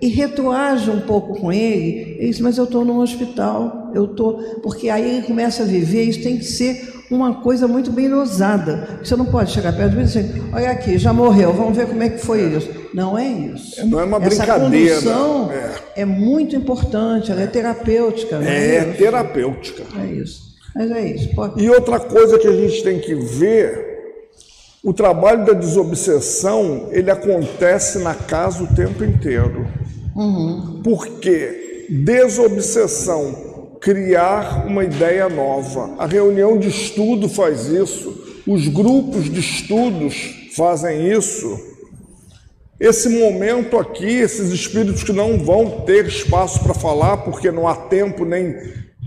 E retroage um pouco com ele. Ele diz, mas eu estou num hospital, eu estou. Porque aí ele começa a viver, isso tem que ser uma coisa muito bem dosada. Você não pode chegar perto dele e dizer, olha aqui, já morreu, vamos ver como é que foi isso. Não é isso. Não é uma Essa brincadeira. Essa condução é. é. muito importante, ela é terapêutica. É, é terapêutica. É isso. Mas é isso. Pode... E outra coisa que a gente tem que ver o trabalho da desobsessão, ele acontece na casa o tempo inteiro. Uhum. Porque desobsessão, criar uma ideia nova. A reunião de estudo faz isso, os grupos de estudos fazem isso. Esse momento aqui, esses espíritos que não vão ter espaço para falar, porque não há tempo nem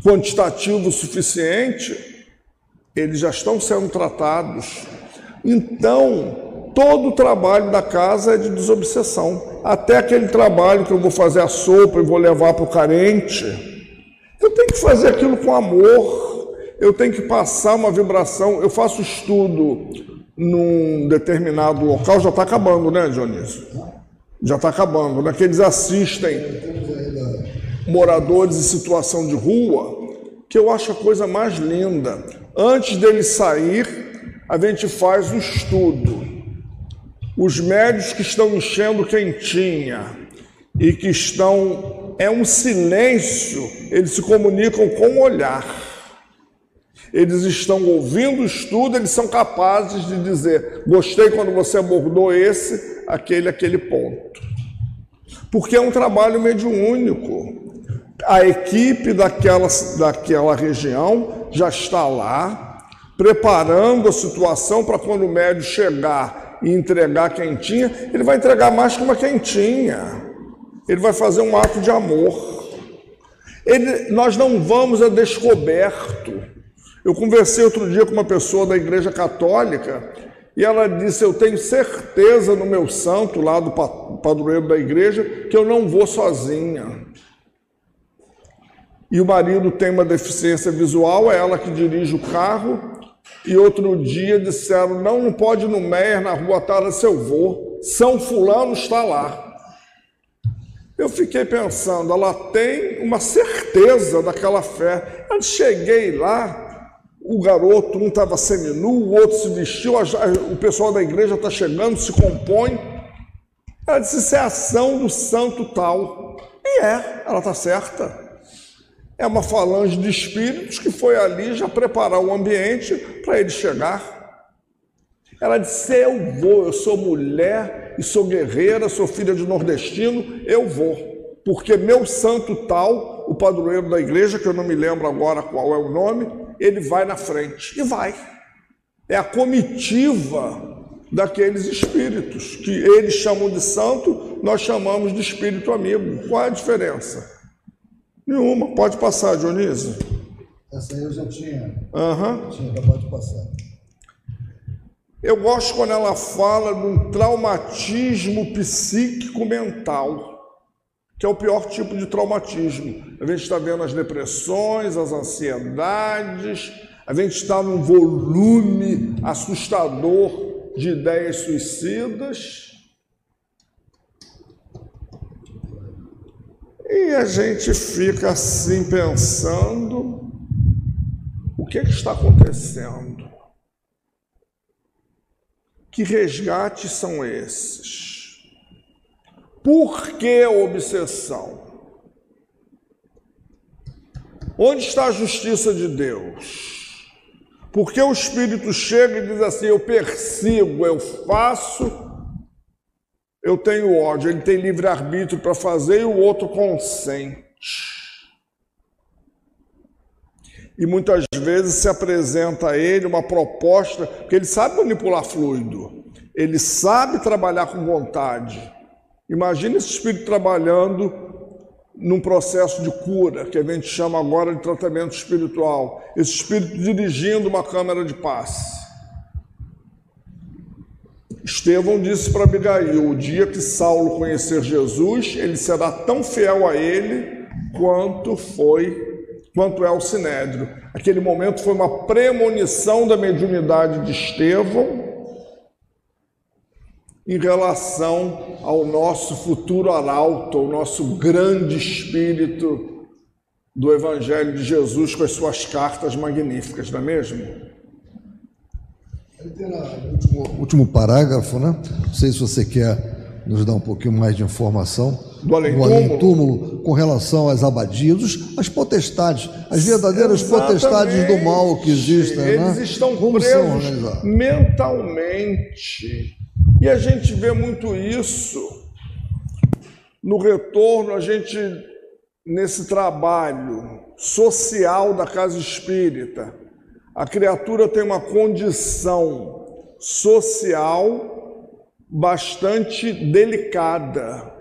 quantitativo suficiente, eles já estão sendo tratados então, todo o trabalho da casa é de desobsessão. Até aquele trabalho que eu vou fazer a sopa e vou levar para o carente, eu tenho que fazer aquilo com amor, eu tenho que passar uma vibração. Eu faço estudo num determinado local, já está acabando, né, Dionísio? Já está acabando, né? Que eles assistem moradores em situação de rua, que eu acho a coisa mais linda. Antes dele sair, a gente faz o estudo. Os médios que estão enchendo quentinha e que estão. É um silêncio, eles se comunicam com o olhar. Eles estão ouvindo o estudo, eles são capazes de dizer: gostei quando você abordou esse, aquele, aquele ponto. Porque é um trabalho mediúnico. A equipe daquela, daquela região já está lá, preparando a situação para quando o médio chegar e entregar quentinha, ele vai entregar mais que uma quentinha. Ele vai fazer um ato de amor. Ele, nós não vamos a descoberto. Eu conversei outro dia com uma pessoa da Igreja Católica e ela disse: Eu tenho certeza no meu santo, lá do padroeiro da igreja, que eu não vou sozinha. E o marido tem uma deficiência visual, é ela que dirige o carro. E outro dia disseram: Não, não pode ir no Meier, na rua Tara, se eu vou. São Fulano está lá. Eu fiquei pensando, ela tem uma certeza daquela fé. Quando cheguei lá, o garoto, um estava seminu, o outro se vestiu, o pessoal da igreja está chegando, se compõe. Ela disse: Isso é ação do santo tal. E é, ela está certa. É uma falange de espíritos que foi ali já preparar o ambiente para ele chegar. Ela disse: Eu vou, eu sou mulher e sou guerreira, sou filha de nordestino, eu vou. Porque meu santo tal, o padroeiro da igreja, que eu não me lembro agora qual é o nome, ele vai na frente. E vai. É a comitiva daqueles espíritos, que eles chamam de santo, nós chamamos de espírito amigo. Qual é a diferença? Nenhuma. Pode passar, Dionísio. Essa aí eu já tinha. Aham. Uhum. Tinha acabado de passar. Eu gosto quando ela fala de um traumatismo psíquico mental, que é o pior tipo de traumatismo. A gente está vendo as depressões, as ansiedades, a gente está num volume assustador de ideias suicidas. E a gente fica assim pensando: o que, é que está acontecendo? Que resgates são esses? Por que obsessão? Onde está a justiça de Deus? Porque o Espírito chega e diz assim: Eu persigo, eu faço, eu tenho ódio. Ele tem livre-arbítrio para fazer e o outro consente e muitas vezes se apresenta a ele uma proposta, porque ele sabe manipular fluido, ele sabe trabalhar com vontade. Imagine esse espírito trabalhando num processo de cura, que a gente chama agora de tratamento espiritual. Esse espírito dirigindo uma câmara de paz. Estevão disse para Abigail: o dia que Saulo conhecer Jesus, ele será tão fiel a ele quanto foi quanto é o sinédrio. Aquele momento foi uma premonição da mediunidade de Estevão em relação ao nosso futuro arauto, ao nosso grande espírito do Evangelho de Jesus com as suas cartas magníficas, não é mesmo? O último, último parágrafo, né? Não sei se você quer nos dar um pouquinho mais de informação do além-túmulo, com relação às abadias, as potestades, as verdadeiras Exatamente. potestades do mal que existem. Né? Eles né? estão Como presos mentalmente. E a gente vê muito isso no retorno, a gente, nesse trabalho social da casa espírita, a criatura tem uma condição social bastante delicada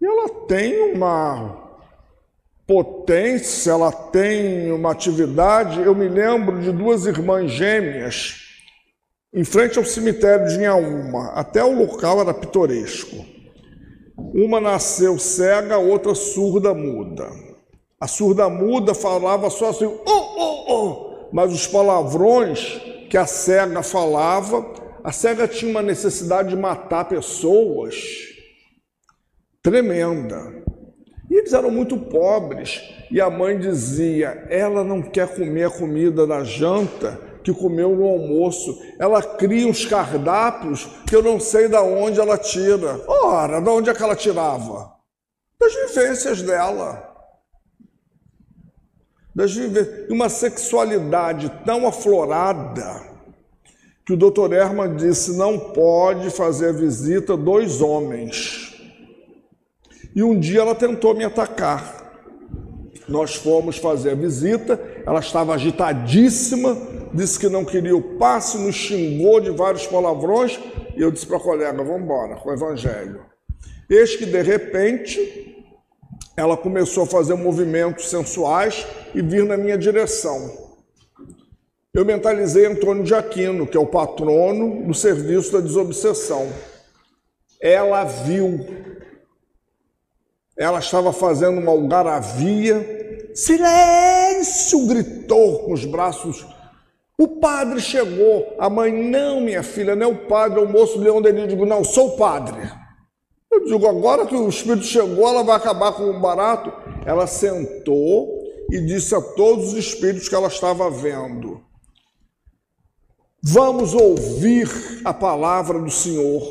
e ela tem uma potência, ela tem uma atividade. Eu me lembro de duas irmãs gêmeas em frente ao cemitério de Inhaúma. Até o local era pitoresco. Uma nasceu cega, a outra surda muda. A surda muda falava só assim, oh, oh, oh, mas os palavrões que a cega falava, A cega tinha uma necessidade de matar pessoas tremenda. E eles eram muito pobres. E a mãe dizia: ela não quer comer a comida da janta que comeu no almoço. Ela cria uns cardápios que eu não sei de onde ela tira. Ora, de onde é que ela tirava? Das vivências dela. Das. Uma sexualidade tão aflorada que o doutor Herman disse: não pode fazer a visita dois homens. E um dia ela tentou me atacar. Nós fomos fazer a visita, ela estava agitadíssima, disse que não queria o passe, nos xingou de vários palavrões, e eu disse para a colega: vamos embora com o evangelho. Eis que, de repente, ela começou a fazer movimentos sensuais e vir na minha direção. Eu mentalizei Antônio de Aquino, que é o patrono do serviço da desobsessão. Ela viu ela estava fazendo uma algaravia. Silêncio! gritou com os braços. O padre chegou. A mãe, não, minha filha, não é o padre, é o moço Leão Denis. Digo, não, sou o padre. Eu digo, agora que o espírito chegou, ela vai acabar com o barato. Ela sentou e disse a todos os espíritos que ela estava vendo: Vamos ouvir a palavra do Senhor.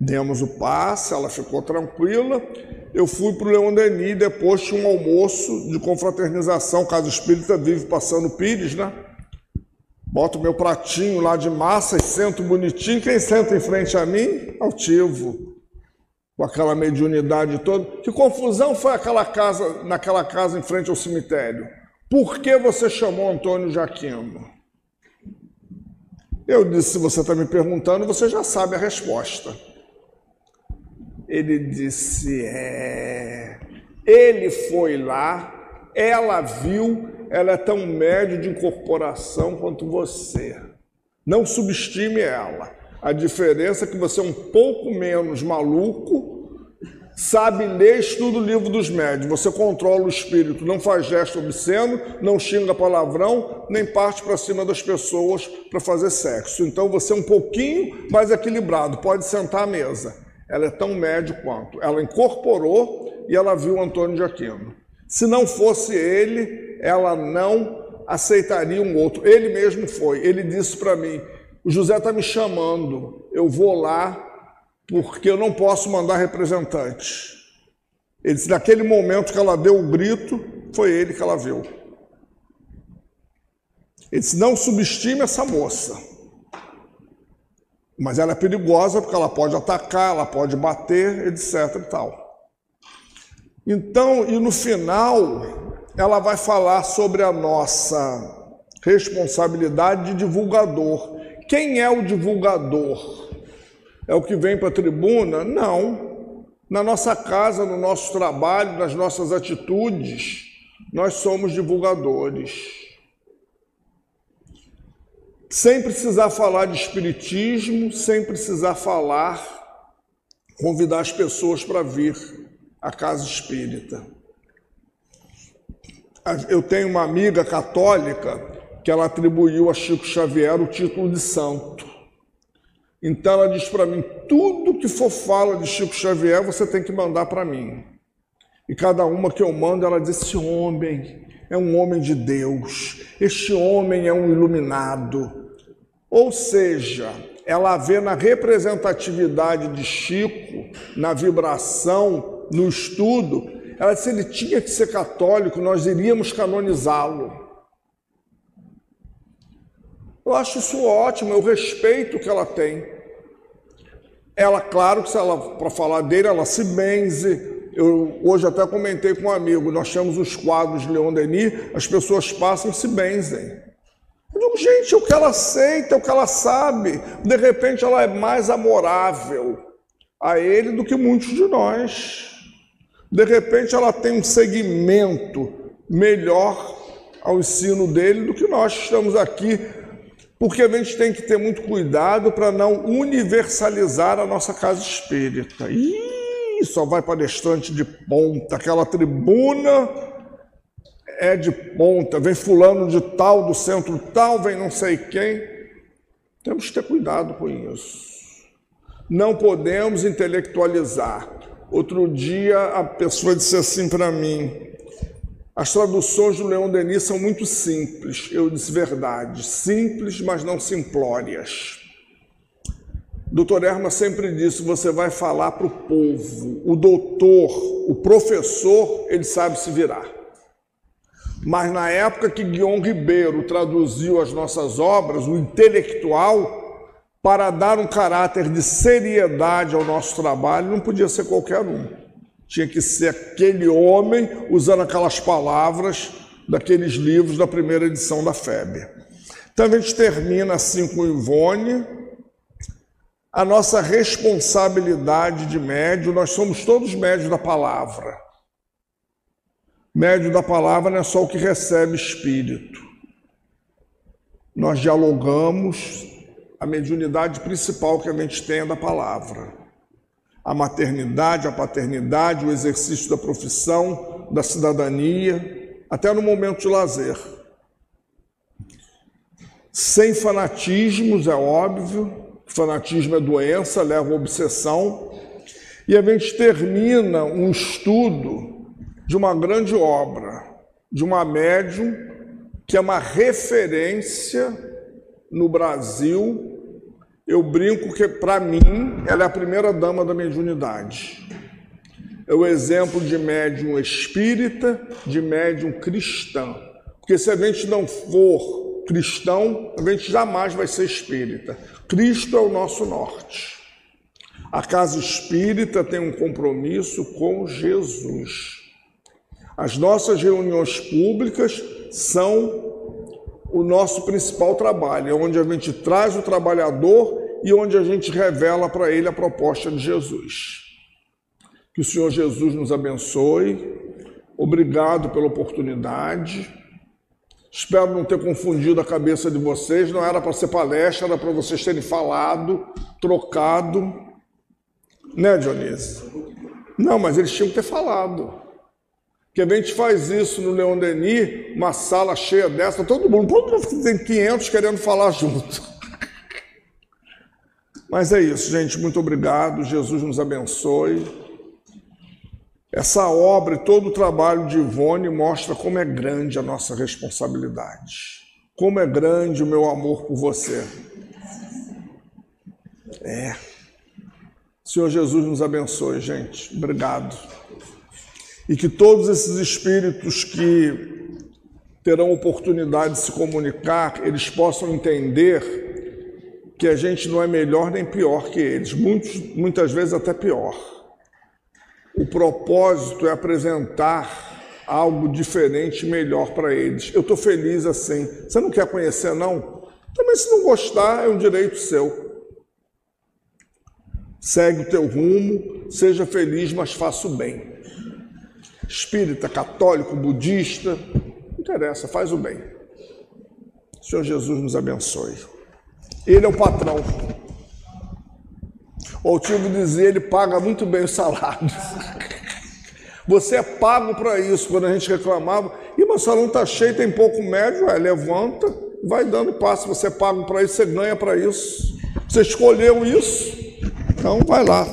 Demos o passe, ela ficou tranquila. Eu fui para o Leão Denis, depois tinha um almoço de confraternização, Casa Espírita vive passando Pires, né? Boto meu pratinho lá de massa e sento bonitinho. Quem senta em frente a mim? Altivo. Com aquela mediunidade toda. Que confusão foi aquela casa, naquela casa em frente ao cemitério? Por que você chamou Antônio Jaquino? Eu disse: se você está me perguntando, você já sabe a resposta. Ele disse: É. Ele foi lá, ela viu, ela é tão médio de incorporação quanto você. Não subestime ela. A diferença é que você é um pouco menos maluco, sabe ler, estuda o livro dos médios. Você controla o espírito, não faz gesto obsceno, não xinga palavrão, nem parte para cima das pessoas para fazer sexo. Então você é um pouquinho mais equilibrado, pode sentar à mesa ela é tão médio quanto. Ela incorporou e ela viu Antônio de Aquino. Se não fosse ele, ela não aceitaria um outro. Ele mesmo foi. Ele disse para mim: o José está me chamando, eu vou lá porque eu não posso mandar representante. Ele disse: naquele momento que ela deu o grito, foi ele que ela viu. Ele disse: não subestime essa moça. Mas ela é perigosa porque ela pode atacar, ela pode bater, etc. e tal. Então, e no final, ela vai falar sobre a nossa responsabilidade de divulgador. Quem é o divulgador? É o que vem para a tribuna? Não. Na nossa casa, no nosso trabalho, nas nossas atitudes, nós somos divulgadores sem precisar falar de espiritismo, sem precisar falar, convidar as pessoas para vir à casa espírita. Eu tenho uma amiga católica que ela atribuiu a Chico Xavier o título de santo. Então ela diz para mim: tudo que for fala de Chico Xavier você tem que mandar para mim. E cada uma que eu mando, ela diz: esse homem é um homem de Deus, este homem é um iluminado, ou seja, ela vê na representatividade de Chico, na vibração, no estudo, ela disse: ele tinha que ser católico, nós iríamos canonizá-lo. Eu acho isso ótimo, eu respeito o que ela tem. Ela, claro que se ela, para falar dele, ela se benze. Eu hoje até comentei com um amigo, nós temos os quadros de Leon Denis, as pessoas passam e se benzem. Eu digo, gente, é o que ela aceita, é o que ela sabe. De repente ela é mais amorável a ele do que muitos de nós. De repente ela tem um segmento melhor ao ensino dele do que nós estamos aqui, porque a gente tem que ter muito cuidado para não universalizar a nossa casa espírita. Ih, só vai palestrante de ponta, aquela tribuna é de ponta, vem fulano de tal, do centro tal, vem não sei quem. Temos que ter cuidado com isso. Não podemos intelectualizar. Outro dia a pessoa disse assim para mim: as traduções do Leão Denis são muito simples. Eu disse verdade, simples, mas não simplórias. Doutor Erma sempre disse: você vai falar para o povo. O doutor, o professor, ele sabe se virar. Mas na época que Guion Ribeiro traduziu as nossas obras, o intelectual, para dar um caráter de seriedade ao nosso trabalho, não podia ser qualquer um. Tinha que ser aquele homem usando aquelas palavras daqueles livros da primeira edição da FEB. Então a gente termina assim com Ivone. A nossa responsabilidade de médio, nós somos todos médios da palavra. Médio da palavra não é só o que recebe espírito. Nós dialogamos, a mediunidade principal que a gente tem é da palavra. A maternidade, a paternidade, o exercício da profissão, da cidadania, até no momento de lazer. Sem fanatismos, é óbvio, fanatismo é doença, leva a obsessão. E a gente termina um estudo de uma grande obra, de uma médium que é uma referência no Brasil eu brinco que, para mim, ela é a primeira dama da mediunidade. É o exemplo de médium espírita, de médium cristã. Porque se a gente não for cristão, a gente jamais vai ser espírita. Cristo é o nosso norte. A casa espírita tem um compromisso com Jesus. As nossas reuniões públicas são o nosso principal trabalho, é onde a gente traz o trabalhador e onde a gente revela para ele a proposta de Jesus. Que o Senhor Jesus nos abençoe. Obrigado pela oportunidade. Espero não ter confundido a cabeça de vocês. Não era para ser palestra, era para vocês terem falado, trocado. Né, Dionísio? Não, mas eles tinham que ter falado. Que a gente faz isso no Leon Denis, uma sala cheia dessa, todo mundo, tem 500 querendo falar junto. Mas é isso, gente. Muito obrigado. Jesus nos abençoe. Essa obra e todo o trabalho de Ivone mostra como é grande a nossa responsabilidade. Como é grande o meu amor por você. É. Senhor Jesus nos abençoe, gente. Obrigado. E que todos esses espíritos que terão oportunidade de se comunicar, eles possam entender que a gente não é melhor nem pior que eles, muitos, muitas vezes até pior. O propósito é apresentar algo diferente, melhor para eles. Eu estou feliz assim. Você não quer conhecer, não? Também, se não gostar, é um direito seu. Segue o teu rumo, seja feliz, mas faça o bem. Espírita, católico, budista, não interessa, faz o bem. O Senhor Jesus nos abençoe. Ele é o patrão. O Altivo dizia, ele paga muito bem os salários. Você é pago para isso. Quando a gente reclamava, e meu salão está cheio, tem pouco médio, é, levanta, vai dando passo. Você é pago para isso, você ganha para isso. Você escolheu isso, então vai lá.